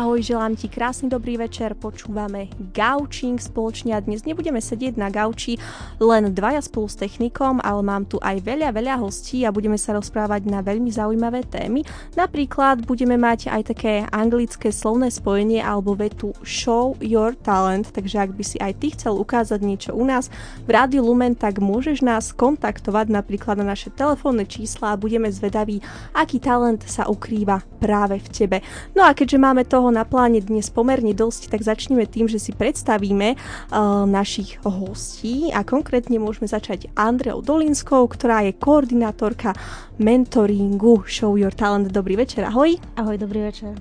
Ahoj, želám ti krásny dobrý večer, počúvame Gaučing spoločne a dnes nebudeme sedieť na gauči len dvaja spolu s technikom, ale mám tu aj veľa, veľa hostí a budeme sa rozprávať na veľmi zaujímavé témy. Napríklad budeme mať aj také anglické slovné spojenie alebo vetu show your talent, takže ak by si aj ty chcel ukázať niečo u nás v Rádiu Lumen, tak môžeš nás kontaktovať napríklad na naše telefónne čísla a budeme zvedaví, aký talent sa ukrýva práve v tebe. No a keďže máme to toho na pláne dnes pomerne dosť, tak začneme tým, že si predstavíme uh, našich hostí a konkrétne môžeme začať Andreou Dolinskou, ktorá je koordinátorka mentoringu Show Your Talent. Dobrý večer, ahoj. Ahoj, dobrý večer.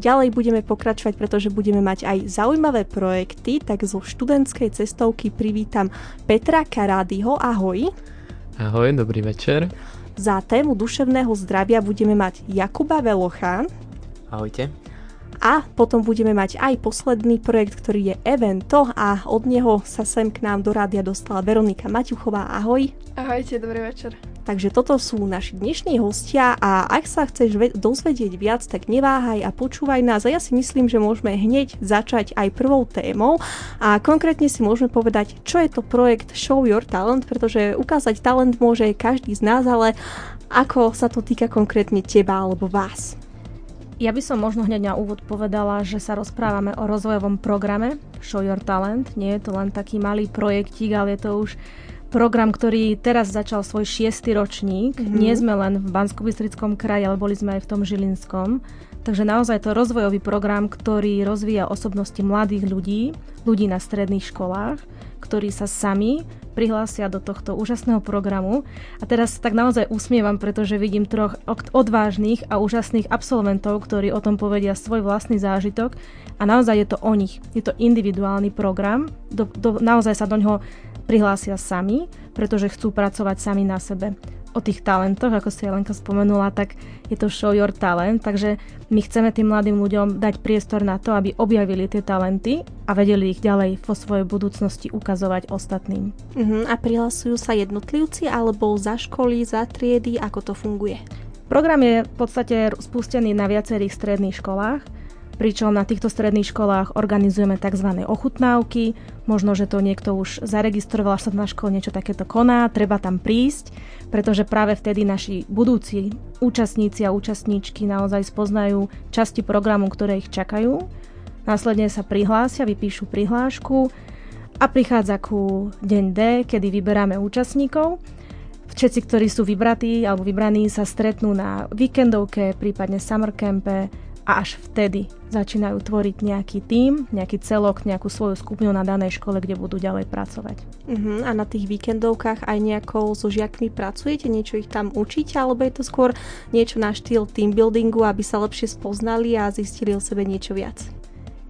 Ďalej budeme pokračovať, pretože budeme mať aj zaujímavé projekty, tak zo študentskej cestovky privítam Petra Karádyho. Ahoj. Ahoj, dobrý večer. Za tému duševného zdravia budeme mať Jakuba Velocha. Ahojte. A potom budeme mať aj posledný projekt, ktorý je Evento a od neho sa sem k nám do rádia dostala Veronika Maťuchová. Ahoj. Ahojte, dobrý večer. Takže toto sú naši dnešní hostia a ak sa chceš ve- dozvedieť viac, tak neváhaj a počúvaj nás. A ja si myslím, že môžeme hneď začať aj prvou témou a konkrétne si môžeme povedať, čo je to projekt Show Your Talent, pretože ukázať talent môže každý z nás, ale ako sa to týka konkrétne teba alebo vás. Ja by som možno hneď na úvod povedala, že sa rozprávame o rozvojovom programe Show Your Talent. Nie je to len taký malý projektík, ale je to už program, ktorý teraz začal svoj šiestý ročník. Mm-hmm. Nie sme len v bansko kraji, ale boli sme aj v tom Žilinskom. Takže naozaj to rozvojový program, ktorý rozvíja osobnosti mladých ľudí, ľudí na stredných školách, ktorí sa sami prihlásia do tohto úžasného programu. A teraz tak naozaj usmievam, pretože vidím troch odvážnych a úžasných absolventov, ktorí o tom povedia svoj vlastný zážitok. A naozaj je to o nich. Je to individuálny program. Do, do, naozaj sa do ňoho prihlásia sami, pretože chcú pracovať sami na sebe o tých talentoch, ako si Jelenka spomenula, tak je to show your talent, takže my chceme tým mladým ľuďom dať priestor na to, aby objavili tie talenty a vedeli ich ďalej vo svojej budúcnosti ukazovať ostatným. Uh-huh. A prihlasujú sa jednotlivci alebo za školy, za triedy, ako to funguje? Program je v podstate spustený na viacerých stredných školách pričom na týchto stredných školách organizujeme tzv. ochutnávky. Možno, že to niekto už zaregistroval, že sa na škole niečo takéto koná, treba tam prísť, pretože práve vtedy naši budúci účastníci a účastníčky naozaj spoznajú časti programu, ktoré ich čakajú. Následne sa prihlásia, vypíšu prihlášku a prichádza ku deň D, kedy vyberáme účastníkov. Všetci, ktorí sú vybratí alebo vybraní, sa stretnú na víkendovke, prípadne summer campe, a až vtedy začínajú tvoriť nejaký tím, nejaký celok, nejakú svoju skupinu na danej škole, kde budú ďalej pracovať. Uh-huh. A na tých víkendovkách aj nejako so žiakmi pracujete, niečo ich tam učíte, alebo je to skôr niečo na štýl team buildingu, aby sa lepšie spoznali a zistili o sebe niečo viac?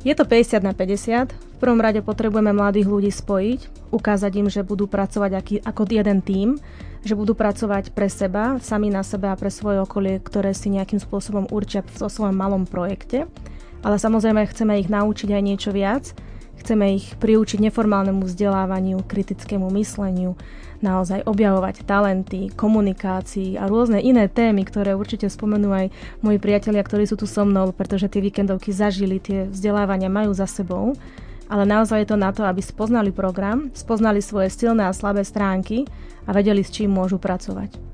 Je to 50 na 50. V prvom rade potrebujeme mladých ľudí spojiť, ukázať im, že budú pracovať aký, ako jeden tím, že budú pracovať pre seba, sami na sebe a pre svoje okolie, ktoré si nejakým spôsobom určia v svojom malom projekte. Ale samozrejme chceme ich naučiť aj niečo viac. Chceme ich priučiť neformálnemu vzdelávaniu, kritickému mysleniu, naozaj objavovať talenty, komunikácii a rôzne iné témy, ktoré určite spomenú aj moji priatelia, ktorí sú tu so mnou, pretože tie víkendovky zažili, tie vzdelávania majú za sebou ale naozaj je to na to, aby spoznali program, spoznali svoje silné a slabé stránky a vedeli, s čím môžu pracovať.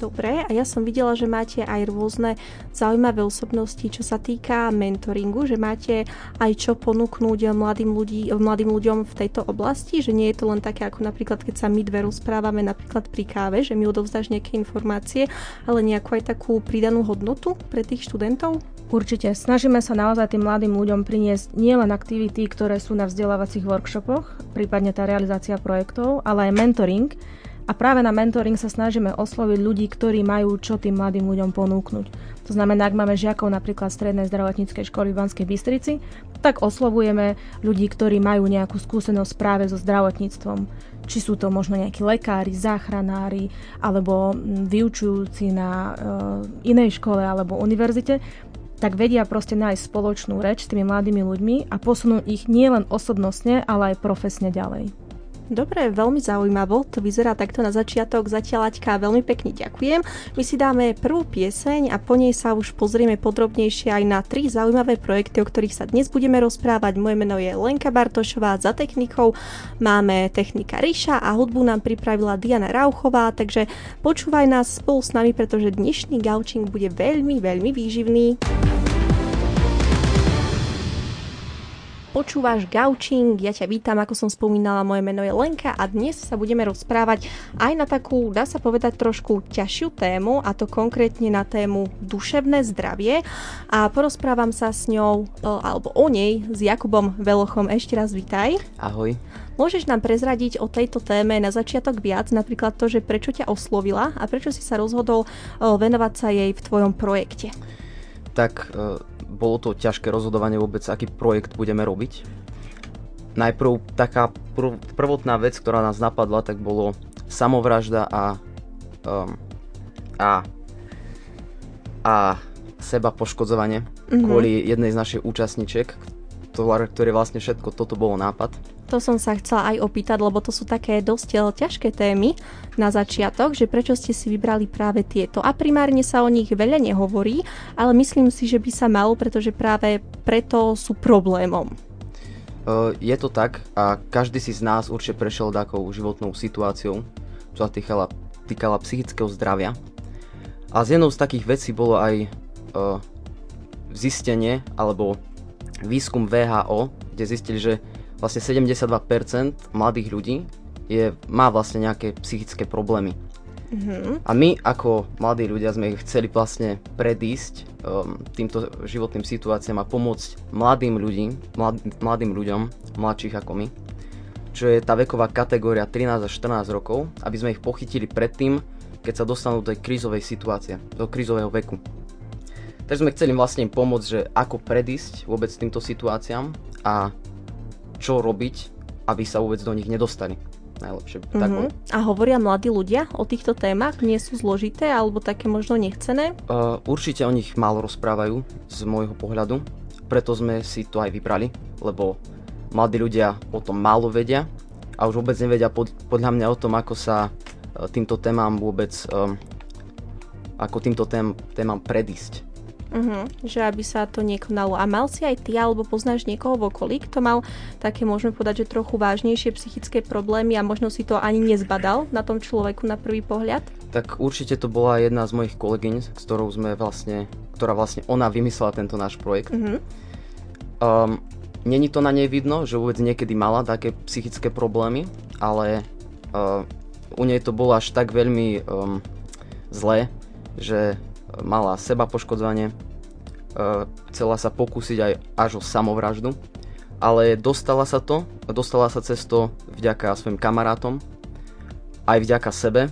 Dobre, a ja som videla, že máte aj rôzne zaujímavé osobnosti, čo sa týka mentoringu, že máte aj čo ponúknúť mladým, ľudí, mladým ľuďom v tejto oblasti, že nie je to len také ako napríklad, keď sa my dve rozprávame napríklad pri káve, že mi odovzdáš nejaké informácie, ale nejakú aj takú pridanú hodnotu pre tých študentov? Určite. Snažíme sa naozaj tým mladým ľuďom priniesť nielen aktivity, ktoré sú na vzdelávacích workshopoch, prípadne tá realizácia projektov, ale aj mentoring. A práve na mentoring sa snažíme osloviť ľudí, ktorí majú čo tým mladým ľuďom ponúknuť. To znamená, ak máme žiakov napríklad strednej zdravotníckej školy v Banskej Bystrici, tak oslovujeme ľudí, ktorí majú nejakú skúsenosť práve so zdravotníctvom. Či sú to možno nejakí lekári, záchranári alebo vyučujúci na e, inej škole alebo univerzite tak vedia proste nájsť spoločnú reč s tými mladými ľuďmi a posunúť ich nielen osobnostne, ale aj profesne ďalej. Dobre, veľmi zaujímavo. To vyzerá takto na začiatok. Zatiaľ Aťka veľmi pekne ďakujem. My si dáme prvú pieseň a po nej sa už pozrieme podrobnejšie aj na tri zaujímavé projekty, o ktorých sa dnes budeme rozprávať. Moje meno je Lenka Bartošová, za technikou máme technika Ríša a hudbu nám pripravila Diana Rauchová, takže počúvaj nás spolu s nami, pretože dnešný gaučing bude veľmi, veľmi výživný. Počúvaš Gaučing, ja ťa vítam, ako som spomínala, moje meno je Lenka a dnes sa budeme rozprávať aj na takú, dá sa povedať, trošku ťažšiu tému a to konkrétne na tému duševné zdravie a porozprávam sa s ňou, e, alebo o nej, s Jakubom Velochom. Ešte raz vítaj. Ahoj. Môžeš nám prezradiť o tejto téme na začiatok viac, napríklad to, že prečo ťa oslovila a prečo si sa rozhodol e, venovať sa jej v tvojom projekte? Tak e, bolo to ťažké rozhodovanie vôbec, aký projekt budeme robiť. Najprv taká prv, prvotná vec, ktorá nás napadla, tak bolo samovražda a, um, a, a seba poškodzovanie mm-hmm. kvôli jednej z našich účastníčiek, ktoré vlastne všetko toto bolo nápad. To som sa chcela aj opýtať, lebo to sú také dosť eh, ťažké témy na začiatok, že prečo ste si vybrali práve tieto. A primárne sa o nich veľa nehovorí, ale myslím si, že by sa malo, pretože práve preto sú problémom. Uh, je to tak a každý si z nás určite prešiel takou životnou situáciou, čo sa týkala, týkala psychického zdravia. A z jednou z takých vecí bolo aj uh, zistenie alebo výskum VHO, kde zistili, že vlastne 72% mladých ľudí je, má vlastne nejaké psychické problémy. Mm-hmm. A my ako mladí ľudia sme chceli vlastne predísť um, týmto životným situáciám a pomôcť mladým, ľudí, mlad, mladým ľuďom, mladších ako my, čo je tá veková kategória 13 až 14 rokov, aby sme ich pochytili predtým, keď sa dostanú do tej krízovej situácie, do krízového veku. Takže sme chceli vlastne pomôcť, že ako predísť vôbec týmto situáciám a čo robiť, aby sa vôbec do nich nedostali. Najlepšie mm-hmm. tak A hovoria mladí ľudia o týchto témach? Nie sú zložité alebo také možno nechcené? Uh, určite o nich málo rozprávajú z môjho pohľadu, preto sme si to aj vybrali, lebo mladí ľudia o tom málo vedia a už vôbec nevedia pod, podľa mňa o tom, ako sa uh, týmto témam vôbec um, ako týmto tém, témam predísť. Uh-huh, že aby sa to nekonalo. A mal si aj ty, alebo poznáš niekoho v okolí, kto mal také, môžeme povedať, že trochu vážnejšie psychické problémy a možno si to ani nezbadal na tom človeku na prvý pohľad? Tak určite to bola jedna z mojich kolegyň, s ktorou sme vlastne, ktorá vlastne ona vymyslela tento náš projekt. Uh-huh. Um, Není to na nej vidno, že vôbec niekedy mala také psychické problémy, ale uh, u nej to bolo až tak veľmi um, zlé, že mala seba poškodzovanie, e, chcela sa pokúsiť aj až o samovraždu, ale dostala sa to, dostala sa cez to vďaka svojim kamarátom, aj vďaka sebe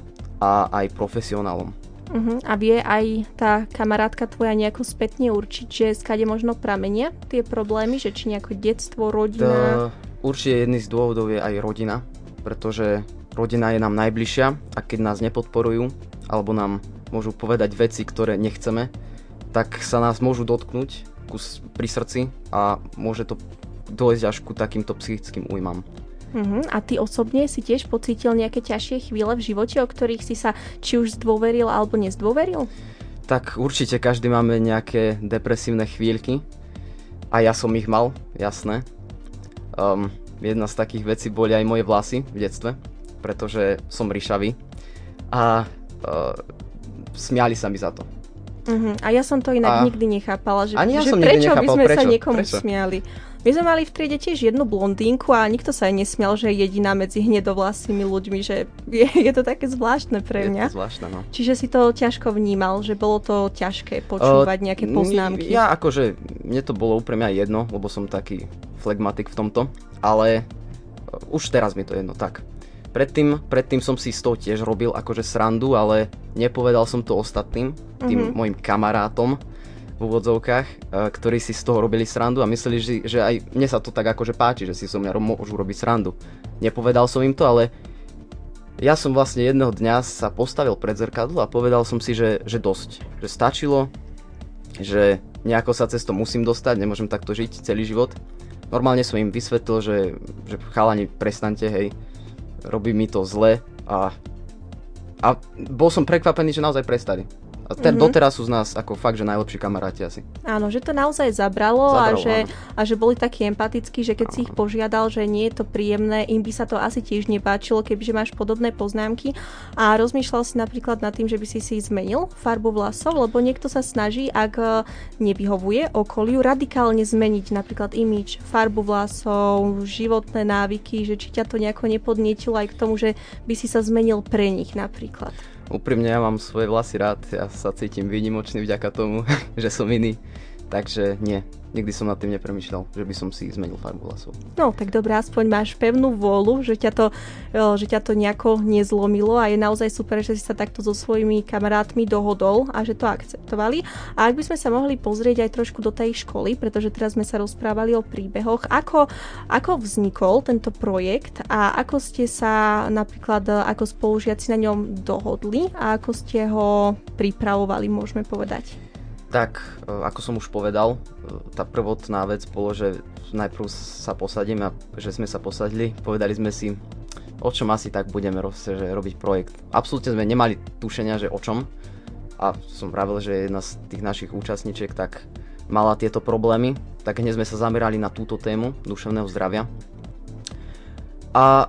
a aj profesionálom. Uh-huh. A vie aj tá kamarátka tvoja nejako spätne určiť, že skade možno pramenia tie problémy, že či nejako detstvo, rodina? Uh, určite jedný z dôvodov je aj rodina, pretože rodina je nám najbližšia a keď nás nepodporujú alebo nám môžu povedať veci, ktoré nechceme, tak sa nás môžu dotknúť kus pri srdci a môže to dojsť až ku takýmto psychickým újmam. Uh-huh. A ty osobne si tiež pocítil nejaké ťažšie chvíle v živote, o ktorých si sa či už zdôveril alebo nezdôveril? Tak určite každý máme nejaké depresívne chvíľky a ja som ich mal, jasné. Um, jedna z takých vecí boli aj moje vlasy v detstve, pretože som ryšavý a uh, smiali sa mi za to. Uh-huh. A ja som to inak a... nikdy nechápala, že, Ani ja že som prečo nechápal, by sme prečo? sa niekomu prečo? smiali. My sme mali v triede tiež jednu blondínku a nikto sa aj nesmial, že je jediná medzi hnedovlasými ľuďmi, že je, je to také zvláštne pre mňa. Je to zvláštne, no. Čiže si to ťažko vnímal, že bolo to ťažké počúvať uh, nejaké poznámky. Ja akože, mne to bolo úplne aj jedno, lebo som taký flegmatik v tomto, ale uh, už teraz mi to jedno tak. Predtým, predtým som si z toho tiež robil akože srandu, ale nepovedal som to ostatným, tým mm-hmm. mojim kamarátom v úvodzovkách, e, ktorí si z toho robili srandu a mysleli, že, že aj mne sa to tak akože páči, že si so mňa môžu robiť srandu. Nepovedal som im to, ale ja som vlastne jedného dňa sa postavil pred zrkadlo a povedal som si, že, že dosť. Že stačilo, že nejako sa cez to musím dostať, nemôžem takto žiť celý život. Normálne som im vysvetlil, že, že chalani, prestante, hej, robí mi to zle a, a bol som prekvapený, že naozaj prestali. A ter, mm-hmm. doteraz sú z nás ako fakt, že najlepší kamaráti asi. Áno, že to naozaj zabralo, Zabralo, a, že, áno. a že boli takí empatickí, že keď si ich požiadal, že nie je to príjemné, im by sa to asi tiež nepáčilo, kebyže máš podobné poznámky. A rozmýšľal si napríklad nad tým, že by si si zmenil farbu vlasov, lebo niekto sa snaží, ak e, nevyhovuje okoliu, radikálne zmeniť napríklad imič, farbu vlasov, životné návyky, že či ťa to nejako nepodnietilo aj k tomu, že by si sa zmenil pre nich napríklad. Úprimne ja mám svoje vlasy rád, ja sa cítim výnimočný vďaka tomu, že som iný. Takže nie, nikdy som nad tým nepremýšľal, že by som si zmenil farbu vlasov. No, tak dobre, aspoň máš pevnú vôľu, že ťa to, e, že ťa to nejako nezlomilo a je naozaj super, že si sa takto so svojimi kamarátmi dohodol a že to akceptovali. A ak by sme sa mohli pozrieť aj trošku do tej školy, pretože teraz sme sa rozprávali o príbehoch, ako, ako vznikol tento projekt a ako ste sa napríklad e, ako spolužiaci na ňom dohodli a ako ste ho pripravovali, môžeme povedať. Tak, e, ako som už povedal, e, tá prvotná vec bolo, že najprv sa posadím a že sme sa posadili, povedali sme si, o čom asi tak budeme že robiť projekt. Absolútne sme nemali tušenia, že o čom. A som pravil, že jedna z tých našich účastníčiek tak mala tieto problémy, tak hneď sme sa zamerali na túto tému duševného zdravia. A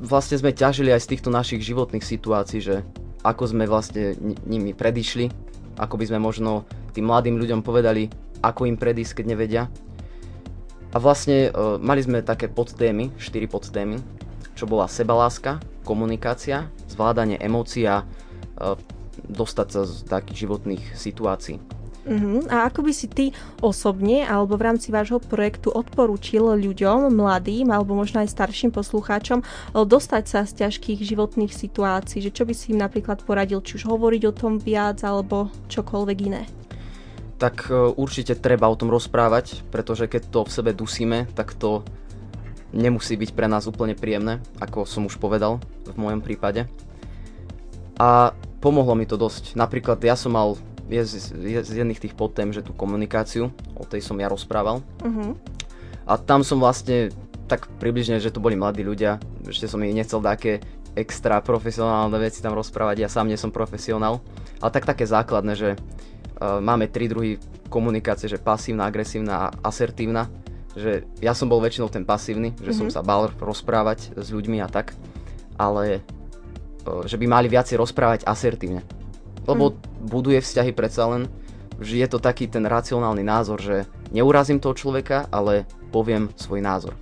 vlastne sme ťažili aj z týchto našich životných situácií, že ako sme vlastne ni- nimi predišli, ako by sme možno tým mladým ľuďom povedali, ako im predísť, keď nevedia. A vlastne e, mali sme také podtémy, 4 podtémy, čo bola sebaláska, komunikácia, zvládanie emócií a e, dostať sa z takých životných situácií. Uh-huh. A ako by si ty osobne alebo v rámci vášho projektu odporúčil ľuďom, mladým alebo možno aj starším poslucháčom e, dostať sa z ťažkých životných situácií? Že čo by si im napríklad poradil, či už hovoriť o tom viac alebo čokoľvek iné? Tak e, určite treba o tom rozprávať, pretože keď to v sebe dusíme, tak to nemusí byť pre nás úplne príjemné, ako som už povedal v mojom prípade. A pomohlo mi to dosť. Napríklad ja som mal je z, je z jedných tých podtém, že tú komunikáciu, o tej som ja rozprával. Uh-huh. A tam som vlastne tak približne, že to boli mladí ľudia, ešte som ich nechcel také extra profesionálne veci tam rozprávať, ja sám nie som profesionál, ale tak také základné, že máme tri druhy komunikácie, že pasívna, agresívna a asertívna, že ja som bol väčšinou ten pasívny, že mm-hmm. som sa bal rozprávať s ľuďmi a tak, ale uh, že by mali viacej rozprávať asertívne. Lebo mm. buduje vzťahy predsa len, že je to taký ten racionálny názor, že neurazím toho človeka, ale poviem svoj názor.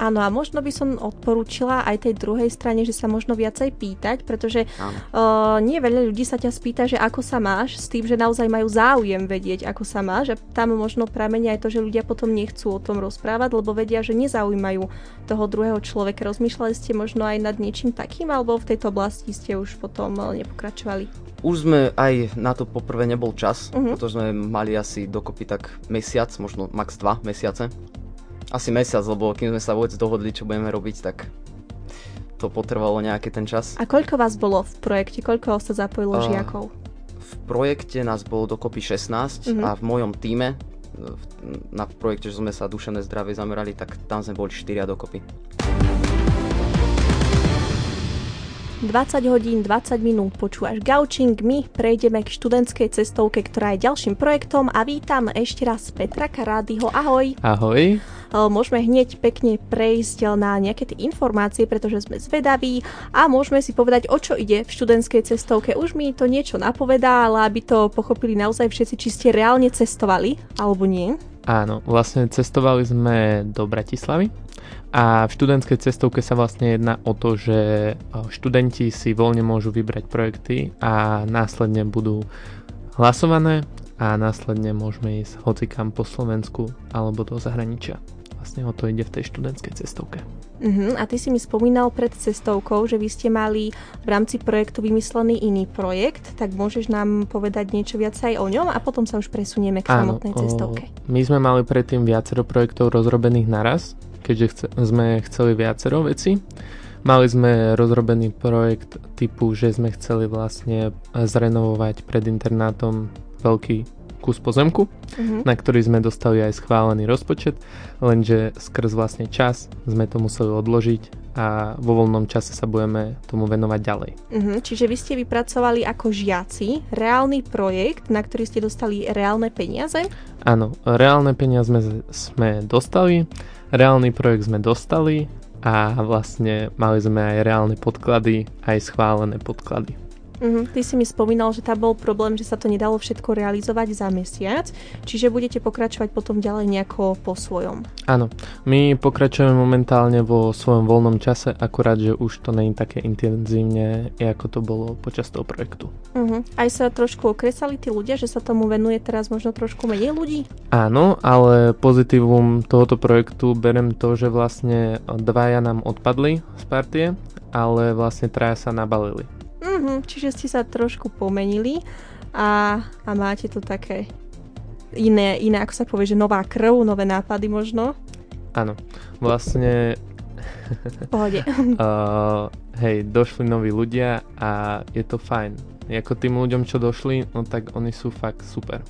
Áno, a možno by som odporúčila aj tej druhej strane, že sa možno viacej pýtať, pretože uh, nie veľa ľudí sa ťa spýta, že ako sa máš, s tým, že naozaj majú záujem vedieť, ako sa máš a tam možno pramenia aj to, že ľudia potom nechcú o tom rozprávať, lebo vedia, že nezaujímajú toho druhého človeka. Rozmýšľali ste možno aj nad niečím takým, alebo v tejto oblasti ste už potom uh, nepokračovali? Už sme aj na to poprvé nebol čas, uh-huh. pretože sme mali asi dokopy tak mesiac, možno max dva mesiace. Asi mesiac, lebo kým sme sa vôbec dohodli, čo budeme robiť, tak to potrvalo nejaký ten čas. A koľko vás bolo v projekte? Koľko sa zapojilo A- žiakov? V projekte nás bolo dokopy 16 Mhm. uh-huh. a v mojom týme na projekte, že sme sa dušené zdravie zamerali, tak tam sme boli 4 dokopy. 20 hodín, 20 minút počúvaš Gaučing, my prejdeme k študentskej cestovke, ktorá je ďalším projektom a vítam ešte raz Petra Karádyho. Ahoj! Ahoj. E, Môžeme hneď pekne prejsť na nejaké tie informácie, pretože sme zvedaví a môžeme si povedať, o čo ide v študentskej cestovke. Už mi to niečo napovedá, ale aby to pochopili naozaj všetci, či ste reálne cestovali, alebo nie. Áno, vlastne cestovali sme do Bratislavy a v študentskej cestovke sa vlastne jedná o to, že o, študenti si voľne môžu vybrať projekty a následne budú hlasované a následne môžeme ísť hocikam po Slovensku alebo do zahraničia. Vlastne o to ide v tej študentskej cestovke. Uh-huh. A ty si mi spomínal pred cestovkou, že vy ste mali v rámci projektu vymyslený iný projekt, tak môžeš nám povedať niečo viac aj o ňom a potom sa už presunieme k samotnej o, cestovke. my sme mali predtým viacero projektov rozrobených naraz, keďže chce, sme chceli viacero veci. Mali sme rozrobený projekt typu, že sme chceli vlastne zrenovovať pred internátom veľký kus pozemku, Uh-huh. na ktorý sme dostali aj schválený rozpočet, lenže skrz vlastne čas sme to museli odložiť a vo voľnom čase sa budeme tomu venovať ďalej. Uh-huh, čiže vy ste vypracovali ako žiaci reálny projekt, na ktorý ste dostali reálne peniaze? Áno, reálne peniaze sme, sme dostali, reálny projekt sme dostali a vlastne mali sme aj reálne podklady, aj schválené podklady. Uh-huh. Ty si mi spomínal, že tam bol problém, že sa to nedalo všetko realizovať za mesiac, čiže budete pokračovať potom ďalej nejako po svojom. Áno, my pokračujeme momentálne vo svojom voľnom čase, akurát, že už to není také intenzívne, ako to bolo počas toho projektu. Uh-huh. Aj sa trošku okresali tí ľudia, že sa tomu venuje teraz možno trošku menej ľudí? Áno, ale pozitívum tohoto projektu berem to, že vlastne dvaja nám odpadli z partie, ale vlastne traja sa nabalili. Mm-hmm, čiže ste sa trošku pomenili a, a máte to také iné, iné, ako sa povie, že nová krv, nové nápady možno. Áno, vlastne... Pohode. uh, hej, došli noví ľudia a je to fajn. Ako tým ľuďom, čo došli, no tak oni sú fakt super.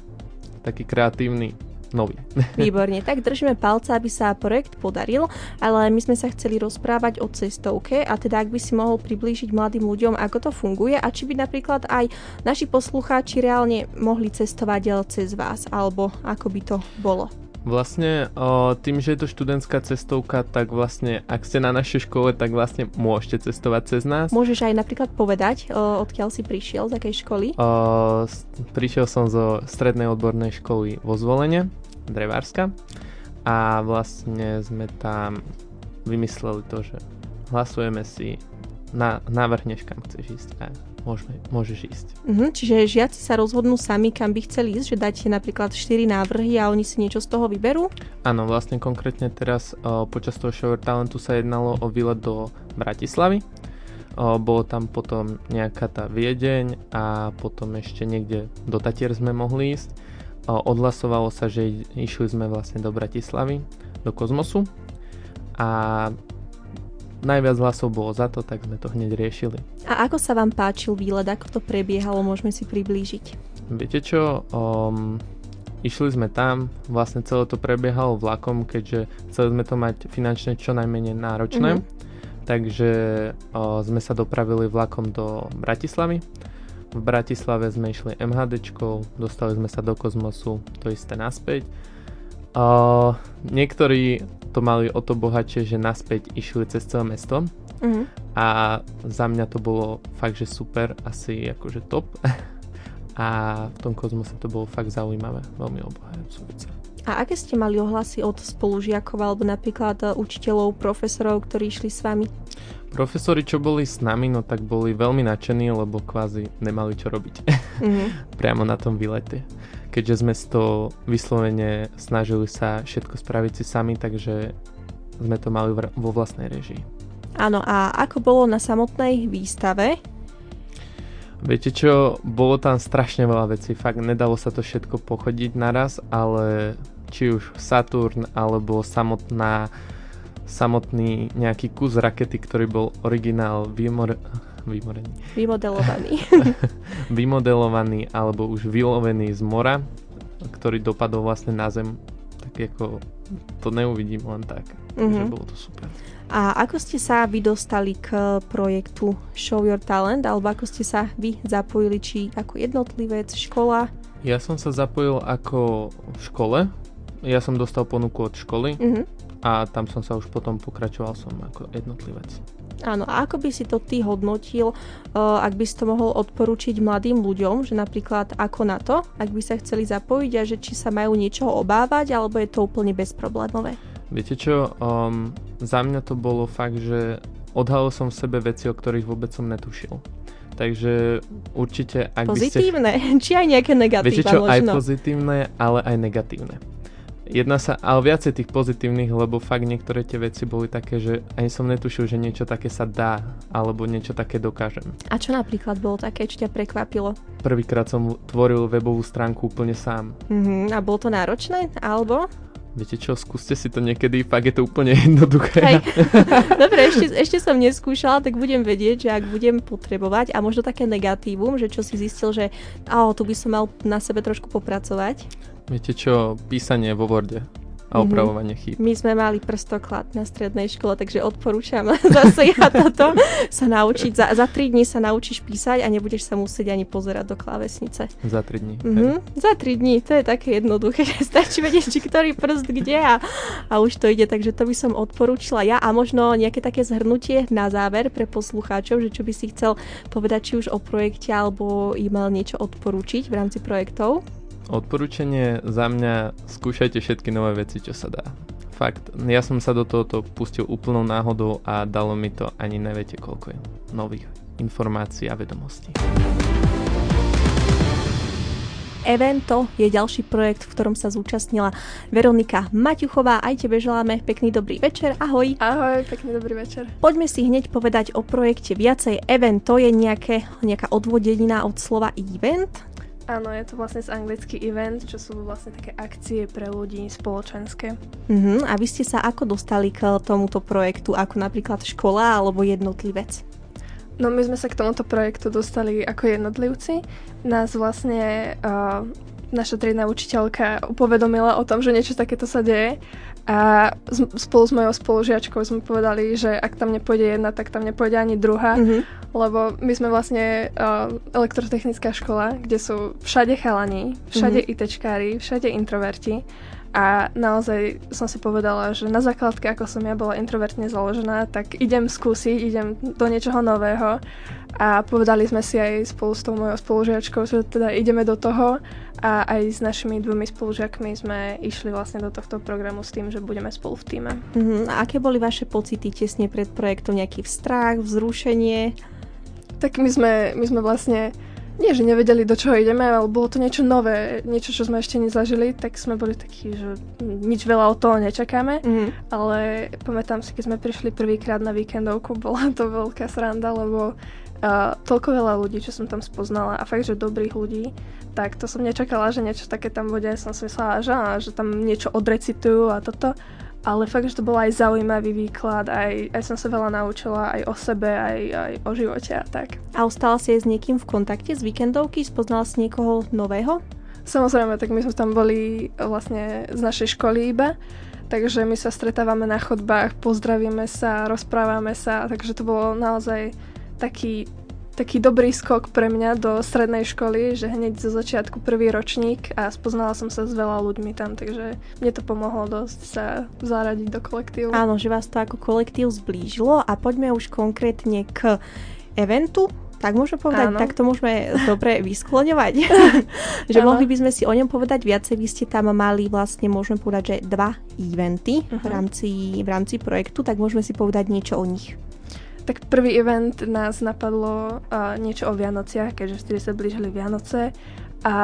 Taký kreatívny, nový. Výborne, tak držíme palca, aby sa projekt podaril, ale my sme sa chceli rozprávať o cestovke a teda ak by si mohol priblížiť mladým ľuďom, ako to funguje a či by napríklad aj naši poslucháči reálne mohli cestovať cez vás, alebo ako by to bolo. Vlastne o, tým, že je to študentská cestovka, tak vlastne ak ste na našej škole, tak vlastne môžete cestovať cez nás. Môžeš aj napríklad povedať, o, odkiaľ si prišiel, z akej školy? O, prišiel som zo strednej odbornej školy vo Zvolenie. Drevárska a vlastne sme tam vymysleli to, že hlasujeme si, na, navrhneš kam chceš ísť a môžeme, môžeš ísť. Uh-huh, čiže žiaci sa rozhodnú sami, kam by chceli ísť, že dáte napríklad 4 návrhy a oni si niečo z toho vyberú? Áno, vlastne konkrétne teraz o, počas toho Shower Talentu sa jednalo o výlet do Bratislavy. O, bolo tam potom nejaká tá Viedeň a potom ešte niekde do Tatier sme mohli ísť odhlasovalo sa, že išli sme vlastne do Bratislavy, do Kozmosu a najviac hlasov bolo za to, tak sme to hneď riešili. A ako sa vám páčil výlet, ako to prebiehalo, môžeme si priblížiť? Viete čo, um, išli sme tam, vlastne celé to prebiehalo vlakom, keďže chceli sme to mať finančne čo najmenej náročné, mm-hmm. takže uh, sme sa dopravili vlakom do Bratislavy v Bratislave sme išli MHDčkou, dostali sme sa do kozmosu, to isté naspäť. Uh, niektorí to mali o to bohatšie, že naspäť išli cez celé mesto. Uh-huh. A za mňa to bolo fakt, že super, asi akože top. a v tom kozmose to bolo fakt zaujímavé, veľmi obohajúce. A aké ste mali ohlasy od spolužiakov alebo napríklad e, učiteľov, profesorov, ktorí išli s vami? Profesori, čo boli s nami, no tak boli veľmi nadšení, lebo kvázi nemali čo robiť. Mm-hmm. Priamo na tom výlete. Keďže sme to vyslovene snažili sa všetko spraviť si sami, takže sme to mali vo vlastnej režii. Áno, a ako bolo na samotnej výstave? Viete čo, bolo tam strašne veľa vecí, fakt nedalo sa to všetko pochodiť naraz, ale či už Saturn alebo samotná samotný nejaký kus rakety, ktorý bol originál vymore, vymorený. Vymodelovaný. Vymodelovaný alebo už vylovený z mora, ktorý dopadol vlastne na zem, tak ako to neuvidím len tak. Mm-hmm. Bolo to super. A ako ste sa vy dostali k projektu Show Your Talent, alebo ako ste sa vy zapojili, či ako jednotlivec, škola? Ja som sa zapojil ako v škole. Ja som dostal ponuku od školy. Mm-hmm a tam som sa už potom pokračoval som ako jednotlivec. Áno, a ako by si to ty hodnotil, uh, ak by si to mohol odporučiť mladým ľuďom, že napríklad ako na to, ak by sa chceli zapojiť a že či sa majú niečoho obávať, alebo je to úplne bezproblémové? Viete čo, um, za mňa to bolo fakt, že odhalil som v sebe veci, o ktorých vôbec som netušil. Takže určite, ak pozitívne, by ste... či aj nejaké negatívne? Viete čo, možno. aj pozitívne, ale aj negatívne. Jedna sa, ale viacej tých pozitívnych, lebo fakt niektoré tie veci boli také, že ani som netušil, že niečo také sa dá, alebo niečo také dokážem. A čo napríklad bolo také, čo ťa prekvapilo? Prvýkrát som tvoril webovú stránku úplne sám. Uh-huh. A bolo to náročné, alebo? Viete čo, skúste si to niekedy, fakt je to úplne jednoduché. Hej. Dobre, ešte, ešte som neskúšala, tak budem vedieť, že ak budem potrebovať a možno také negatívum, že čo si zistil, že oh, tu by som mal na sebe trošku popracovať. Viete čo, písanie vo Worde. a mhm. opravovanie chýb. My sme mali prstoklad na strednej škole, takže odporúčam zase ja toto sa naučiť. Za, za 3 dní sa naučíš písať a nebudeš sa musieť ani pozerať do klávesnice. Za 3 dní. Mm-hmm. Za 3 dní, to je také jednoduché, že stačí vedieť, či ktorý prst kde a, a už to ide, takže to by som odporúčila ja a možno nejaké také zhrnutie na záver pre poslucháčov, že čo by si chcel povedať či už o projekte alebo im niečo odporúčiť v rámci projektov. Odporúčanie za mňa, skúšajte všetky nové veci, čo sa dá. Fakt, ja som sa do tohoto pustil úplnou náhodou a dalo mi to ani neviete koľko je nových informácií a vedomostí. Evento je ďalší projekt, v ktorom sa zúčastnila Veronika Maťuchová. Aj tebe želáme pekný dobrý večer. Ahoj. Ahoj, pekný dobrý večer. Poďme si hneď povedať o projekte viacej. Evento je nejaké, nejaká odvodenina od slova event. Áno, je to vlastne z anglický event, čo sú vlastne také akcie pre ľudí spoločenské. Uh-huh. A vy ste sa ako dostali k tomuto projektu, ako napríklad škola alebo jednotlivec? No my sme sa k tomuto projektu dostali ako jednotlivci. Nás vlastne uh, naša triedna učiteľka upovedomila o tom, že niečo takéto sa deje a spolu s mojou spolužiačkou sme povedali, že ak tam nepôjde jedna, tak tam nepôjde ani druhá, mm-hmm. lebo my sme vlastne uh, elektrotechnická škola, kde sú všade chalani, všade mm-hmm. ITčkári, všade introverti a naozaj som si povedala, že na základke, ako som ja bola introvertne založená, tak idem skúsiť, idem do niečoho nového a povedali sme si aj spolu s tou mojou spolužiačkou, že teda ideme do toho a aj s našimi dvomi spolužiakmi sme išli vlastne do tohto programu s tým, že budeme spolu v týme. Uh-huh. A aké boli vaše pocity tesne pred projektom? Nejaký strach, vzrušenie? Tak my sme, my sme vlastne nie, že nevedeli, do čoho ideme, ale bolo to niečo nové, niečo, čo sme ešte nezažili, tak sme boli takí, že nič veľa od toho nečakáme, mm. ale pamätám si, keď sme prišli prvýkrát na víkendovku, bola to veľká sranda, lebo uh, toľko veľa ľudí, čo som tam spoznala a fakt, že dobrých ľudí, tak to som nečakala, že niečo také tam bude, som si myslela, že, že tam niečo odrecitujú a toto ale fakt, že to bol aj zaujímavý výklad, aj, aj som sa veľa naučila aj o sebe, aj, aj o živote a tak. A ostala si s niekým v kontakte z víkendovky? Spoznala si niekoho nového? Samozrejme, tak my sme tam boli vlastne z našej školy iba, takže my sa stretávame na chodbách, pozdravíme sa, rozprávame sa, takže to bolo naozaj taký taký dobrý skok pre mňa do strednej školy, že hneď zo začiatku prvý ročník a spoznala som sa s veľa ľuďmi tam, takže mne to pomohlo dosť sa zaradiť do kolektívu. Áno, že vás to ako kolektív zblížilo a poďme už konkrétne k eventu, tak môžeme povedať, Áno. tak to môžeme dobre vyskloňovať. že Áno. mohli by sme si o ňom povedať viacej. Vy ste tam mali vlastne, môžeme povedať, že dva eventy uh-huh. v, mhm. rámci, v rámci projektu, tak môžeme si povedať niečo o nich. Tak prvý event nás napadlo uh, niečo o Vianociach, keďže vtedy sa blížili Vianoce a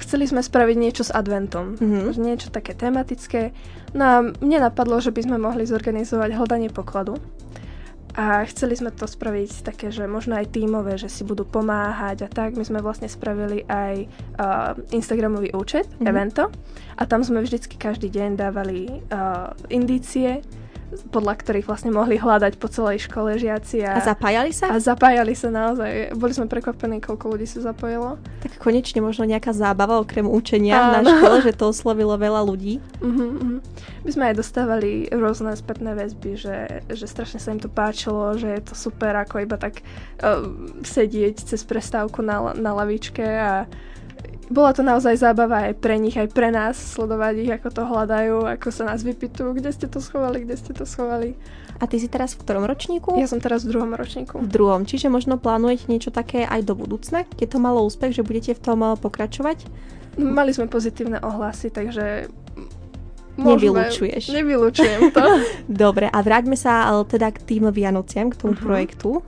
chceli sme spraviť niečo s adventom, mm-hmm. niečo také tematické. No a mne napadlo, že by sme mohli zorganizovať hľadanie pokladu. A chceli sme to spraviť také, že možno aj tímové, že si budú pomáhať a tak. My sme vlastne spravili aj uh, Instagramový účet, mm-hmm. evento. A tam sme vždycky každý deň dávali uh, indície, podľa ktorých vlastne mohli hľadať po celej škole žiaci. A, a zapájali sa? A zapájali sa naozaj. Boli sme prekvapení, koľko ľudí sa zapojilo. Tak konečne možno nejaká zábava okrem učenia Áno. na škole, že to oslovilo veľa ľudí. Uh-huh, uh-huh. My sme aj dostávali rôzne spätné väzby, že, že strašne sa im to páčilo, že je to super ako iba tak uh, sedieť cez prestávku na, na lavičke a bola to naozaj zábava aj pre nich, aj pre nás, sledovať ich, ako to hľadajú, ako sa nás vypitujú, kde ste to schovali, kde ste to schovali. A ty si teraz v ktorom ročníku? Ja som teraz v druhom ročníku. V druhom, čiže možno plánujete niečo také aj do budúcna? Je to malo úspech, že budete v tom eh, pokračovať? Mali sme pozitívne ohlasy, takže Môžeme, Nevylučuješ. Nevylučujem to. Dobre, a vráťme sa eh, teda k tým Vianociam, k tomu uh-huh. projektu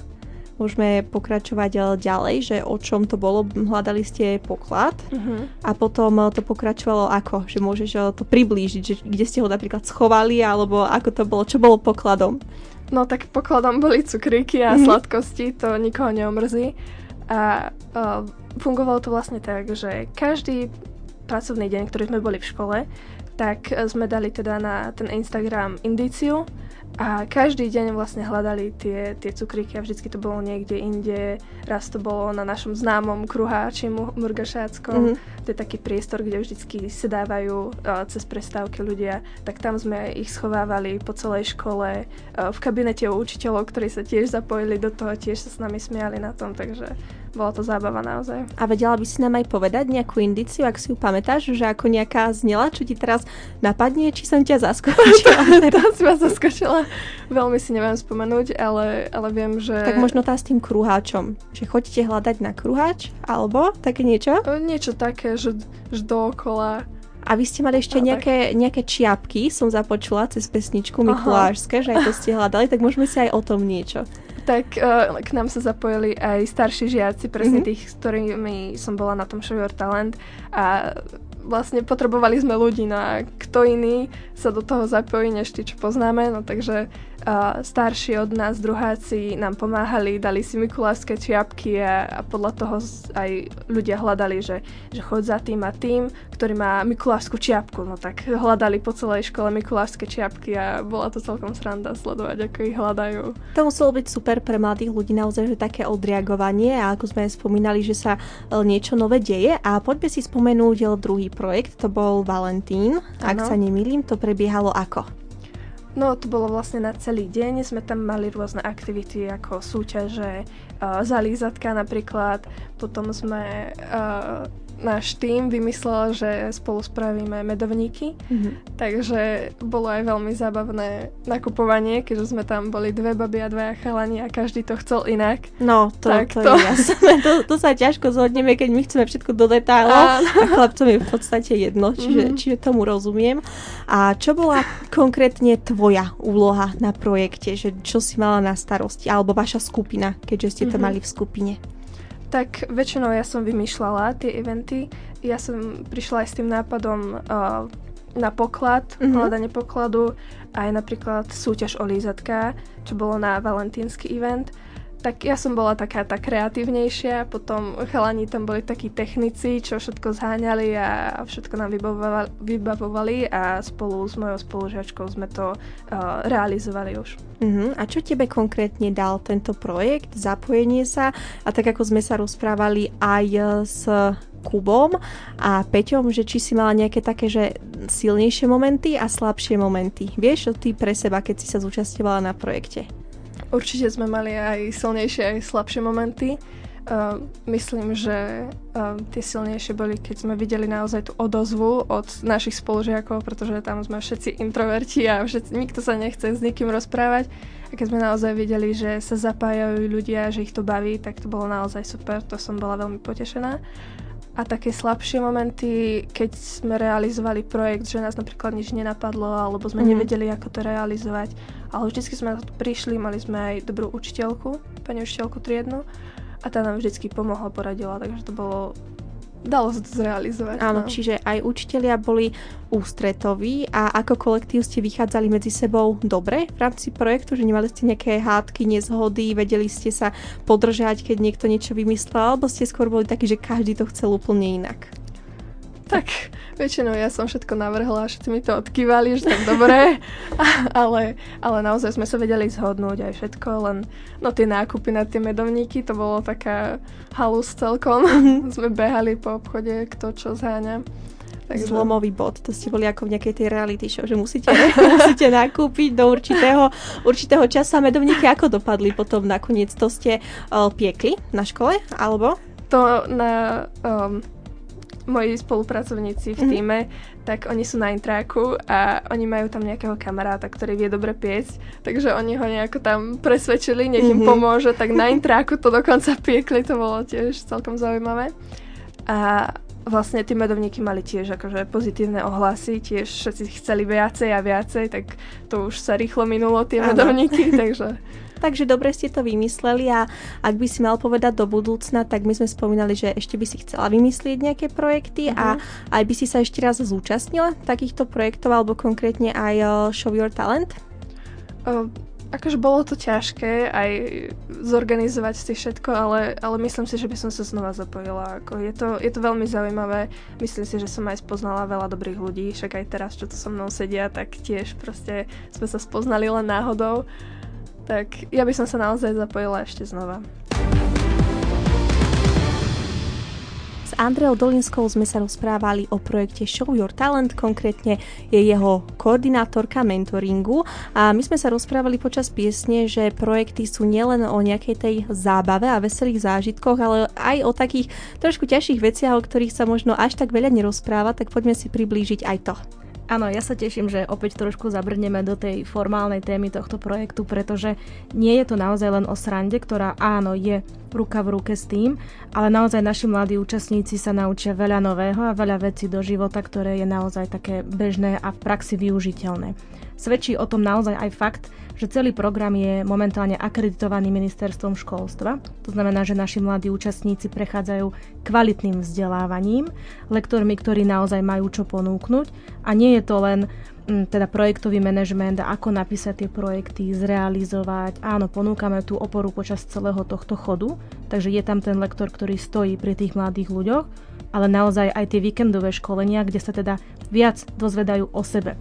môžeme pokračovať eh, ďalej, že o čom to bolo, hľadali ste poklad uh-huh. a potom eh, to pokračovalo ako, že môžeš eh, to priblížiť, že kde ste ho napríklad schovali alebo ako to bolo, čo bolo pokladom. No tak pokladom boli cukríky a uh-huh. sladkosti, to nikoho neomrzí. A uh, fungovalo to vlastne tak, že každý pracovný deň, ktorý sme boli v škole, tak sme dali teda na ten Instagram indíciu a každý deň vlastne hľadali tie, tie cukríky a vždycky to bolo niekde inde. Raz to bolo na našom známom kruháči Murgašáckom. Mm-hmm. To je taký priestor, kde vždycky sedávajú uh, cez prestávky ľudia. Tak tam sme ich schovávali po celej škole, uh, v kabinete u učiteľov, ktorí sa tiež zapojili do toho, tiež sa s nami smiali na tom, takže bola to zábava naozaj. A vedela by si nám aj povedať nejakú indiciu, ak si ju pamätáš, že ako nejaká znela, čo ti teraz napadne, či som ťa zaskočila? to si ma zaskočila. Veľmi si neviem spomenúť, ale, ale viem, že... Tak možno tá s tým kruháčom. Že chodíte hľadať na kruháč, alebo také niečo? Niečo také, že, že dookola a vy ste mali ešte no, nejaké, nejaké čiapky, som započula cez pesničku Mikulášske, že aj to ste hľadali, tak môžeme si aj o tom niečo tak uh, k nám sa zapojili aj starší žiaci, presne mm-hmm. tých, s ktorými som bola na tom Show Your Talent a vlastne potrebovali sme ľudí, no a kto iný sa do toho zapojí, než tí, čo poznáme, no takže uh, starší od nás, druháci nám pomáhali, dali si mikulárske čiapky a, a podľa toho aj ľudia hľadali, že, že chod za tým a tým, ktorý má mikulárskú čiapku, no tak hľadali po celej škole mikulárske čiapky a bola to celkom sranda sledovať, ako ich hľadajú. To muselo byť super pre mladých ľudí, naozaj, že také odreagovanie a ako sme spomínali, že sa e, niečo nové deje a poďme si spomenúť druhý projekt, to bol Valentín, ano. ak sa nemýlim, to prebiehalo ako? No to bolo vlastne na celý deň, sme tam mali rôzne aktivity ako súťaže, uh, zalízatka napríklad, potom sme uh, náš tým vymyslel, že spolu spravíme medovníky, mm-hmm. takže bolo aj veľmi zábavné nakupovanie, keďže sme tam boli dve baby a dvaja chalani a každý to chcel inak. No, to, tak to, to... je jasné. to, to sa ťažko zhodneme, keď my chceme všetko do detailov a, a chlapcom je v podstate jedno, čiže, mm-hmm. čiže tomu rozumiem. A čo bola konkrétne tvoja úloha na projekte, že čo si mala na starosti, alebo vaša skupina, keďže ste to mm-hmm. mali v skupine? Tak väčšinou ja som vymýšľala tie eventy. Ja som prišla aj s tým nápadom uh, na poklad, mm-hmm. hľadanie pokladu, aj napríklad súťaž o lízatka, čo bolo na valentínsky event tak ja som bola taká tá kreatívnejšia, potom chalani tam boli takí technici, čo všetko zháňali a všetko nám vybavovali, a spolu s mojou spolužiačkou sme to uh, realizovali už. Uh-huh. A čo tebe konkrétne dal tento projekt, zapojenie sa a tak ako sme sa rozprávali aj s Kubom a Peťom, že či si mala nejaké také, že silnejšie momenty a slabšie momenty. Vieš ty pre seba, keď si sa zúčastňovala na projekte? Určite sme mali aj silnejšie, aj slabšie momenty. Uh, myslím, že uh, tie silnejšie boli, keď sme videli naozaj tú odozvu od našich spolužiakov, pretože tam sme všetci introverti a všetci, nikto sa nechce s nikým rozprávať. A keď sme naozaj videli, že sa zapájajú ľudia, že ich to baví, tak to bolo naozaj super, to som bola veľmi potešená. A také slabšie momenty, keď sme realizovali projekt, že nás napríklad nič nenapadlo, alebo sme mm. nevedeli, ako to realizovať. Ale vždycky sme prišli, mali sme aj dobrú učiteľku, pani učiteľku triednu, a tá nám vždycky pomohla, poradila, takže to bolo dalo sa to zrealizovať. Áno, no. čiže aj učitelia boli ústretoví a ako kolektív ste vychádzali medzi sebou dobre v rámci projektu, že nemali ste nejaké hádky, nezhody, vedeli ste sa podržať, keď niekto niečo vymyslel, alebo ste skôr boli takí, že každý to chcel úplne inak? Tak väčšinou ja som všetko navrhla, všetci mi to odkývali, že tak dobré, ale, ale naozaj sme sa vedeli zhodnúť aj všetko, len no tie nákupy na tie medovníky, to bolo taká halus celkom. sme behali po obchode, kto čo zháňa. Takže... Zlomový bod, to ste boli ako v nejakej tej reality show, že musíte, musíte nakúpiť do určitého, určitého času a medovníky ako dopadli potom nakoniec? To ste uh, piekli na škole, alebo? To na um, moji spolupracovníci v mhm. týme, mm-hmm. tak oni sú na intráku a oni majú tam nejakého kamaráta, ktorý vie dobre piecť, takže oni ho nejako tam presvedčili, nech im mm-hmm. pomôže, tak na intráku to dokonca piekli, to bolo tiež celkom zaujímavé. A vlastne tí medovníky mali tiež akože pozitívne ohlasy, tiež všetci chceli viacej a viacej, tak to už sa rýchlo minulo tie medovníky, takže Takže dobre ste to vymysleli a ak by si mal povedať do budúcna, tak my sme spomínali, že ešte by si chcela vymyslieť nejaké projekty uh-huh. a mhm. aj by si sa ešte raz zúčastnila takýchto projektov alebo konkrétne aj uh, Show Your Talent? Uh, akože bolo to ťažké aj zorganizovať si všetko, ale, ale myslím si, že by som sa znova zapojila. Ako je, to, je to veľmi zaujímavé. Myslím si, že som aj spoznala veľa dobrých ľudí, však aj teraz, čo tu so mnou sedia, tak tiež proste sme sa spoznali len náhodou. Tak ja by som sa naozaj zapojila ešte znova. Andreou Dolinskou sme sa rozprávali o projekte Show Your Talent, konkrétne je jeho koordinátorka mentoringu a my sme sa rozprávali počas piesne, že projekty sú nielen o nejakej tej zábave a veselých zážitkoch, ale aj o takých trošku ťažších veciach, o ktorých sa možno až tak veľa nerozpráva, tak poďme si priblížiť aj to. Áno, ja sa teším, že opäť trošku zabrneme do tej formálnej témy tohto projektu, pretože nie je to naozaj len o srande, ktorá áno, je ruka v ruke s tým, ale naozaj naši mladí účastníci sa naučia veľa nového a veľa vecí do života, ktoré je naozaj také bežné a v praxi využiteľné. Svedčí o tom naozaj aj fakt, že celý program je momentálne akreditovaný ministerstvom školstva. To znamená, že naši mladí účastníci prechádzajú kvalitným vzdelávaním, lektormi, ktorí naozaj majú čo ponúknuť a nie je to len mm, teda projektový manažment a ako napísať tie projekty, zrealizovať. Áno, ponúkame tú oporu počas celého tohto chodu, takže je tam ten lektor, ktorý stojí pri tých mladých ľuďoch, ale naozaj aj tie víkendové školenia, kde sa teda viac dozvedajú o sebe.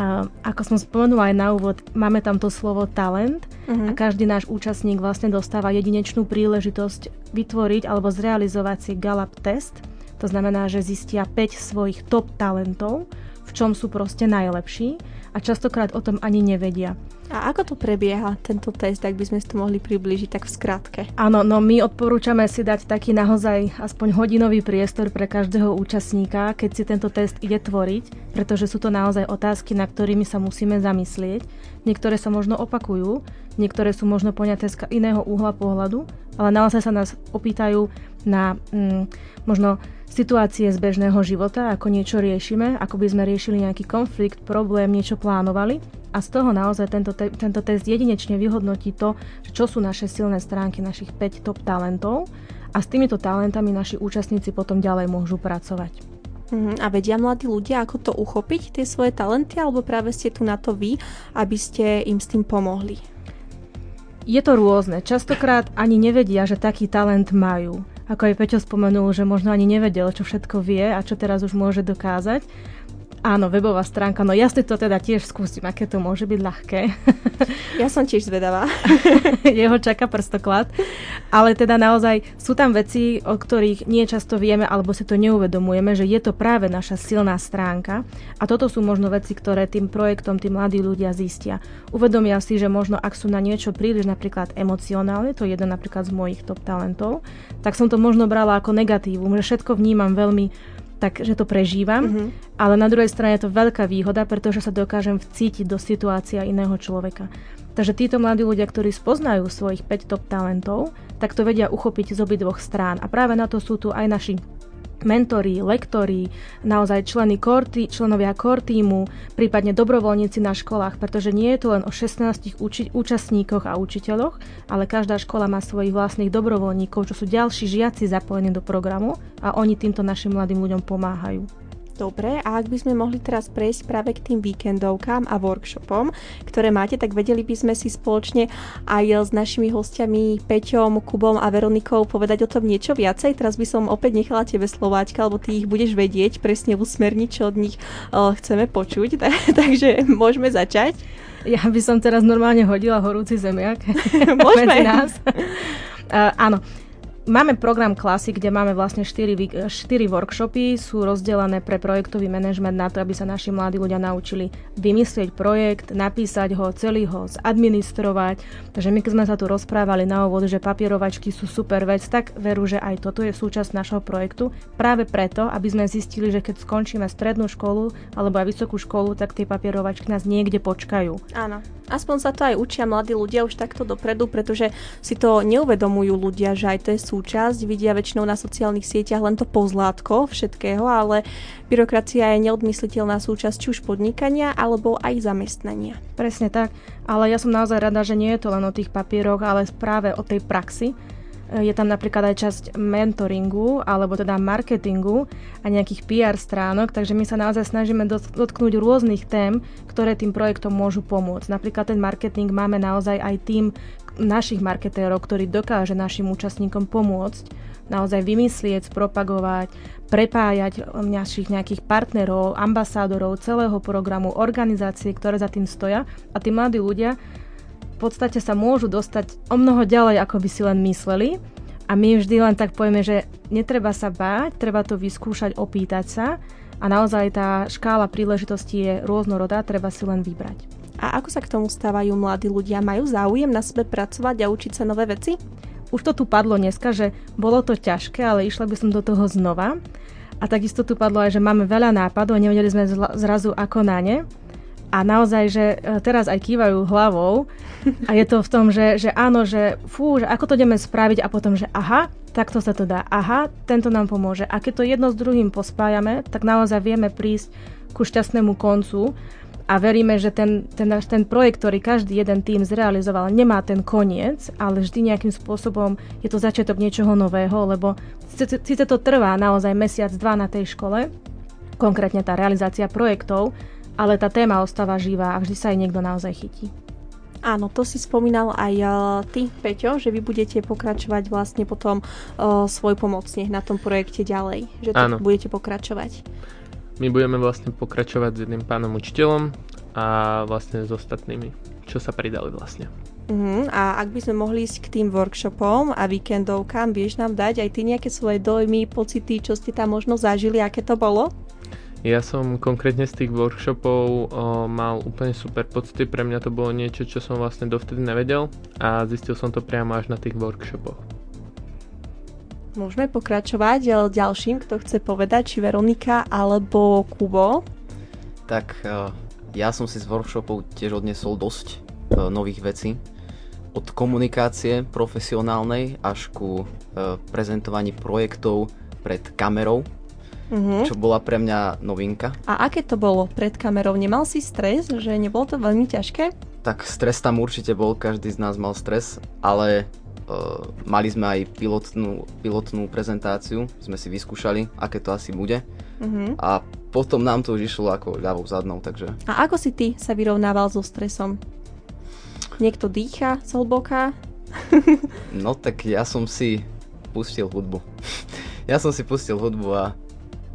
A ako som spomenula aj na úvod, máme tam to slovo talent uh-huh. a každý náš účastník vlastne dostáva jedinečnú príležitosť vytvoriť alebo zrealizovať si Gallup test. To znamená, že zistia 5 svojich top talentov, v čom sú proste najlepší a častokrát o tom ani nevedia. A ako to prebieha, tento test, ak by sme si to mohli priblížiť tak v skratke? Áno, no my odporúčame si dať taký naozaj aspoň hodinový priestor pre každého účastníka, keď si tento test ide tvoriť, pretože sú to naozaj otázky, na ktorými sa musíme zamyslieť. Niektoré sa možno opakujú, niektoré sú možno poňaté z iného uhla pohľadu, ale naozaj sa nás opýtajú na mm, možno situácie z bežného života, ako niečo riešime, ako by sme riešili nejaký konflikt, problém, niečo plánovali a z toho naozaj tento, te- tento test jedinečne vyhodnotí to, čo sú naše silné stránky našich 5 top talentov a s týmito talentami naši účastníci potom ďalej môžu pracovať. Mhm, a vedia mladí ľudia, ako to uchopiť, tie svoje talenty, alebo práve ste tu na to vy, aby ste im s tým pomohli? Je to rôzne. Častokrát ani nevedia, že taký talent majú. Ako aj Peťo spomenul, že možno ani nevedel, čo všetko vie a čo teraz už môže dokázať. Áno, webová stránka, no ja si to teda tiež skúsim, aké to môže byť ľahké. Ja som tiež zvedavá. Jeho čaká prstoklad. Ale teda naozaj sú tam veci, o ktorých nie často vieme alebo si to neuvedomujeme, že je to práve naša silná stránka. A toto sú možno veci, ktoré tým projektom tí mladí ľudia zistia. Uvedomia si, že možno ak sú na niečo príliš napríklad emocionálne, to je jeden napríklad z mojich top talentov, tak som to možno brala ako negatívum, že všetko vnímam veľmi tak, že to prežívam, mm-hmm. ale na druhej strane je to veľká výhoda, pretože sa dokážem vcítiť do situácia iného človeka. Takže títo mladí ľudia, ktorí spoznajú svojich 5 top talentov, tak to vedia uchopiť z obidvoch strán. A práve na to sú tu aj naši mentori, lektori, naozaj členy core členovia core týmu, prípadne dobrovoľníci na školách, pretože nie je to len o 16 uči- účastníkoch a učiteľoch, ale každá škola má svojich vlastných dobrovoľníkov, čo sú ďalší žiaci zapojení do programu a oni týmto našim mladým ľuďom pomáhajú. Dobre, a ak by sme mohli teraz prejsť práve k tým víkendovkám a workshopom, ktoré máte, tak vedeli by sme si spoločne aj s našimi hostiami Peťom, Kubom a Veronikou povedať o tom niečo viacej. Teraz by som opäť nechala tebe slováčka, lebo ty ich budeš vedieť presne usmerniť, čo od nich uh, chceme počuť. Takže môžeme začať. Ja by som teraz normálne hodila horúci zemiak Môžeme. medzi nás. Uh, áno, Máme program Klasy, kde máme vlastne 4, 4 workshopy, sú rozdelené pre projektový manažment na to, aby sa naši mladí ľudia naučili vymyslieť projekt, napísať ho, celý ho zadministrovať. Takže my keď sme sa tu rozprávali na úvod, že papierovačky sú super vec, tak veru, že aj toto je súčasť našho projektu. Práve preto, aby sme zistili, že keď skončíme strednú školu alebo aj vysokú školu, tak tie papierovačky nás niekde počkajú. Áno. Aspoň sa to aj učia mladí ľudia už takto dopredu, pretože si to neuvedomujú ľudia, že aj to je súčasť, vidia väčšinou na sociálnych sieťach len to pozlátko všetkého, ale byrokracia je neodmysliteľná súčasť či už podnikania alebo aj zamestnania. Presne tak, ale ja som naozaj rada, že nie je to len o tých papieroch, ale práve o tej praxi, Je tam napríklad aj časť mentoringu, alebo teda marketingu a nejakých PR stránok, takže my sa naozaj snažíme dotknúť rôznych tém, ktoré tým projektom môžu pomôcť. Napríklad ten marketing máme naozaj aj tým našich marketérov, ktorí dokáže našim účastníkom pomôcť naozaj vymyslieť, propagovať, prepájať našich nejakých partnerov, ambasádorov, celého programu, organizácie, ktoré za tým stoja a tí mladí ľudia podstate sa môžu dostať o mnoho ďalej, ako by si len mysleli. A my vždy len tak povieme, že netreba sa báť, treba to vyskúšať, opýtať sa a naozaj tá škála príležitostí je rôznorodá, treba si len vybrať. A ako sa k tomu stávajú mladí ľudia? Majú záujem na sebe pracovať a učiť sa nové veci? Už to tu padlo dneska, že bolo to ťažké, ale išla by som do toho znova. A takisto tu padlo aj, že máme veľa nápadov nevedeli sme zrazu ako na ne a naozaj, že e, teraz aj kývajú hlavou a je to v tom, že, že áno, že fú, že ako to ideme spraviť a potom, že aha, takto sa to dá, aha, tento nám pomôže. A keď to jedno s druhým pospájame, tak naozaj vieme prísť ku šťastnému koncu a veríme, že ten, ten, ten projekt, ktorý každý jeden tým zrealizoval, nemá ten koniec, ale vždy nejakým spôsobom je to začiatok niečoho nového, lebo síce to trvá naozaj mesiac, dva na tej škole, konkrétne tá realizácia projektov, ale tá téma ostáva živá a vždy sa aj niekto naozaj chytí. Áno, to si spomínal aj uh, ty, Peťo, že vy budete pokračovať vlastne potom uh, svoj pomocne na tom projekte ďalej, že to Áno. budete pokračovať. My budeme vlastne pokračovať s jedným pánom učiteľom a vlastne s ostatnými, čo sa pridali vlastne. Uh-huh. A ak by sme mohli ísť k tým workshopom a víkendovkám, vieš nám dať aj ty nejaké svoje dojmy, pocity, čo ste tam možno zažili, aké to bolo? Ja som konkrétne z tých workshopov o, mal úplne super pocity, pre mňa to bolo niečo, čo som vlastne dovtedy nevedel a zistil som to priamo až na tých workshopoch. Môžeme pokračovať ďalším, kto chce povedať, či Veronika alebo Kubo. Tak ja som si z workshopov tiež odnesol dosť nových vecí. Od komunikácie profesionálnej až ku prezentovaní projektov pred kamerou, uh-huh. čo bola pre mňa novinka. A aké to bolo pred kamerou? Nemal si stres, že nebolo to veľmi ťažké? Tak stres tam určite bol, každý z nás mal stres, ale mali sme aj pilotnú, pilotnú prezentáciu, sme si vyskúšali, aké to asi bude. Uh-huh. A potom nám to už išlo ako ľavou zadnou, takže... A ako si ty sa vyrovnával so stresom? Niekto dýcha zhlboka? no tak ja som si pustil hudbu. ja som si pustil hudbu a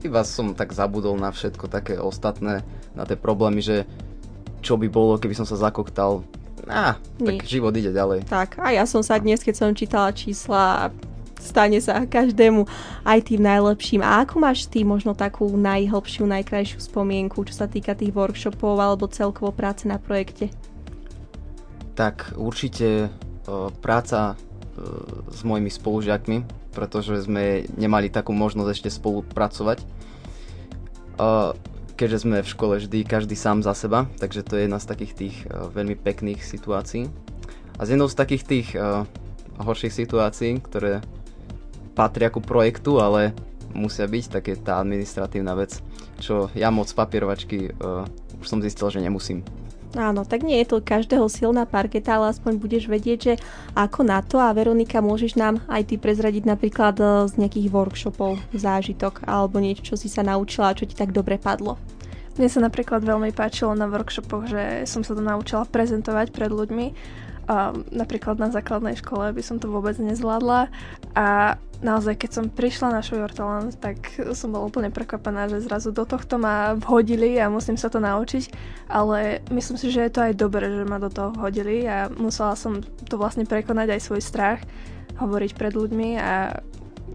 iba som tak zabudol na všetko také ostatné, na tie problémy, že čo by bolo, keby som sa zakoktal. Á, tak Nič. život ide ďalej. Tak, a ja som sa dnes, keď som čítala čísla, stane sa každému aj tým najlepším. A ako máš ty možno takú najhlbšiu, najkrajšiu spomienku, čo sa týka tých workshopov alebo celkovo práce na projekte? Tak určite práca s mojimi spolužiakmi, pretože sme nemali takú možnosť ešte spolupracovať. Keďže sme v škole vždy každý sám za seba, takže to je jedna z takých tých veľmi pekných situácií. A z jednou z takých tých horších situácií, ktoré patria ku projektu, ale musia byť, tak je tá administratívna vec, čo ja moc papierovačky uh, už som zistil, že nemusím. Áno, tak nie je to každého silná parketa, ale aspoň budeš vedieť, že ako na to a Veronika, môžeš nám aj ty prezradiť napríklad e, z nejakých workshopov zážitok alebo niečo, čo si sa naučila a čo ti tak dobre padlo. Mne sa napríklad veľmi páčilo na workshopoch, že som sa to naučila prezentovať pred ľuďmi a napríklad na základnej škole by som to vôbec nezvládla. A naozaj keď som prišla na Show tak som bola úplne prekvapená, že zrazu do tohto ma vhodili a musím sa to naučiť, ale myslím si, že je to aj dobré, že ma do toho vhodili a musela som to vlastne prekonať aj svoj strach, hovoriť pred ľuďmi a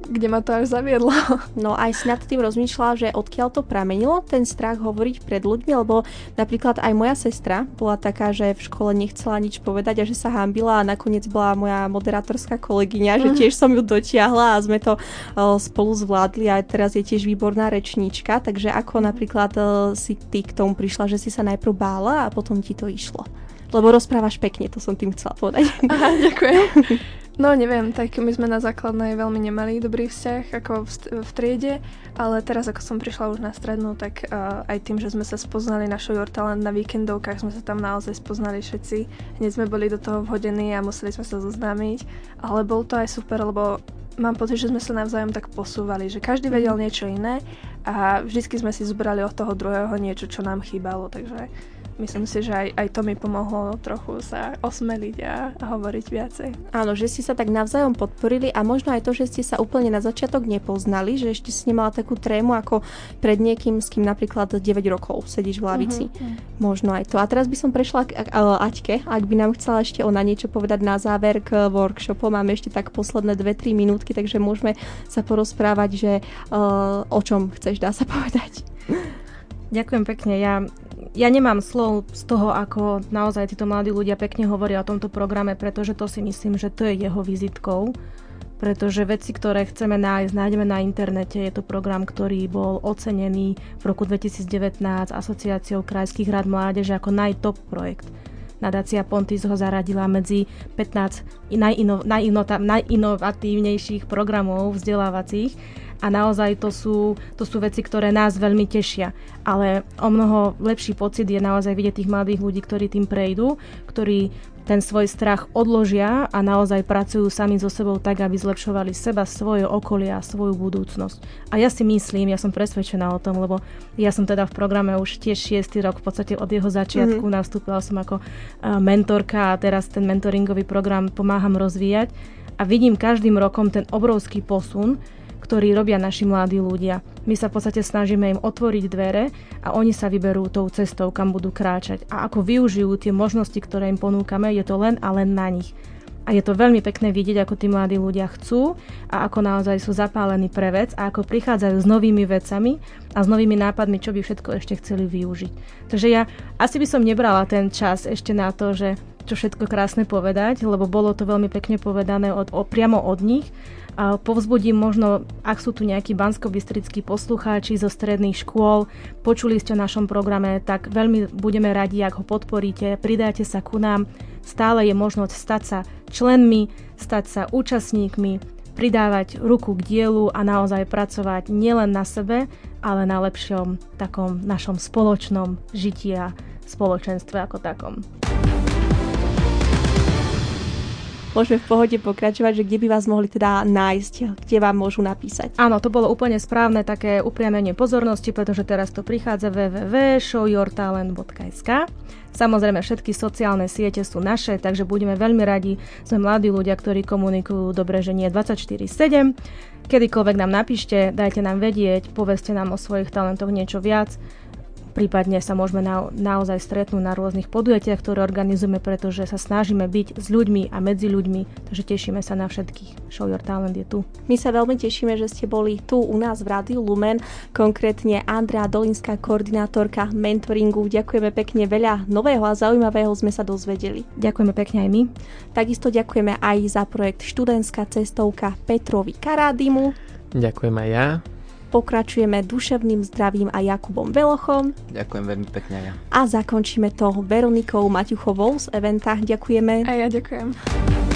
kde ma to až zaviedlo. No aj si nad tým rozmýšľala, že odkiaľ to pramenilo, ten strach hovoriť pred ľuďmi, lebo napríklad aj moja sestra bola taká, že v škole nechcela nič povedať a že sa hambila a nakoniec bola moja moderátorská kolegyňa, že mhm. tiež som ju dotiahla a sme to uh, spolu zvládli a teraz je tiež výborná rečníčka, takže ako napríklad uh, si ty k tomu prišla, že si sa najprv bála a potom ti to išlo? Lebo rozprávaš pekne, to som tým chcela povedať. Aha, ďakujem. No neviem, tak my sme na základnej veľmi nemali dobrý vzťah ako v, v triede, ale teraz ako som prišla už na strednú, tak uh, aj tým, že sme sa spoznali na Show Your Talent na víkendovkách, sme sa tam naozaj spoznali všetci. Hneď sme boli do toho vhodení a museli sme sa zoznámiť, ale bol to aj super, lebo mám pocit, že sme sa navzájom tak posúvali, že každý vedel niečo iné a vždycky sme si zobrali od toho druhého niečo, čo nám chýbalo, takže myslím si, že aj, aj to mi pomohlo trochu sa osmeliť a, a hovoriť viacej. Áno, že ste sa tak navzájom podporili a možno aj to, že ste sa úplne na začiatok nepoznali, že ešte si nemala takú trému ako pred niekým, s kým napríklad 9 rokov sedíš v lavici. Uh-huh. Možno aj to. A teraz by som prešla k Aťke, ak by nám chcela ešte ona niečo povedať na záver k workshopu. Máme ešte tak posledné 2-3 minútky, takže môžeme sa porozprávať, že uh, o čom chceš, dá sa povedať. Ďakujem pekne. Ja ja nemám slov z toho, ako naozaj títo mladí ľudia pekne hovoria o tomto programe, pretože to si myslím, že to je jeho vizitkou. Pretože veci, ktoré chceme nájsť, nájdeme na internete. Je to program, ktorý bol ocenený v roku 2019 Asociáciou krajských rád mládeže ako najtop projekt. Nadácia Pontis ho zaradila medzi 15 najino, najino, najinovatívnejších programov vzdelávacích a naozaj to sú, to sú veci, ktoré nás veľmi tešia. Ale o mnoho lepší pocit je naozaj vidieť tých mladých ľudí, ktorí tým prejdú, ktorí ten svoj strach odložia a naozaj pracujú sami so sebou tak, aby zlepšovali seba, svoje okolie a svoju budúcnosť. A ja si myslím, ja som presvedčená o tom, lebo ja som teda v programe už tiež 6. rok, v podstate od jeho začiatku mm-hmm. nastúpila som ako mentorka a teraz ten mentoringový program pomáham rozvíjať a vidím každým rokom ten obrovský posun, ktorý robia naši mladí ľudia. My sa v podstate snažíme im otvoriť dvere a oni sa vyberú tou cestou, kam budú kráčať. A ako využijú tie možnosti, ktoré im ponúkame, je to len a len na nich. A je to veľmi pekné vidieť, ako tí mladí ľudia chcú a ako naozaj sú zapálení pre vec a ako prichádzajú s novými vecami a s novými nápadmi, čo by všetko ešte chceli využiť. Takže ja asi by som nebrala ten čas ešte na to, že čo všetko krásne povedať, lebo bolo to veľmi pekne povedané od, o, priamo od nich a povzbudím možno, ak sú tu nejakí bansko-bystrickí poslucháči zo stredných škôl, počuli ste o našom programe, tak veľmi budeme radi, ak ho podporíte, pridáte sa ku nám. Stále je možnosť stať sa členmi, stať sa účastníkmi, pridávať ruku k dielu a naozaj pracovať nielen na sebe, ale na lepšom takom našom spoločnom žití a spoločenstve ako takom môžeme v pohode pokračovať, že kde by vás mohli teda nájsť, kde vám môžu napísať. Áno, to bolo úplne správne také upriamenie pozornosti, pretože teraz to prichádza www.showyourtalent.sk Samozrejme, všetky sociálne siete sú naše, takže budeme veľmi radi. Sme mladí ľudia, ktorí komunikujú dobre, že nie 24-7. Kedykoľvek nám napíšte, dajte nám vedieť, povedzte nám o svojich talentoch niečo viac Prípadne sa môžeme na, naozaj stretnúť na rôznych podujatiach, ktoré organizujeme, pretože sa snažíme byť s ľuďmi a medzi ľuďmi, takže tešíme sa na všetkých. Show Your Talent je tu. My sa veľmi tešíme, že ste boli tu u nás v Rádiu Lumen, konkrétne Andrea Dolinská, koordinátorka mentoringu. Ďakujeme pekne, veľa nového a zaujímavého sme sa dozvedeli. Ďakujeme pekne aj my. Takisto ďakujeme aj za projekt Študentská cestovka Petrovi Karádimu. Ďakujem aj ja. Pokračujeme duševným zdravím a Jakubom Velochom. Ďakujem veľmi pekne ja. A zakončíme to Veronikou Maťuchovou z Eventa. Ďakujeme. A ja ďakujem.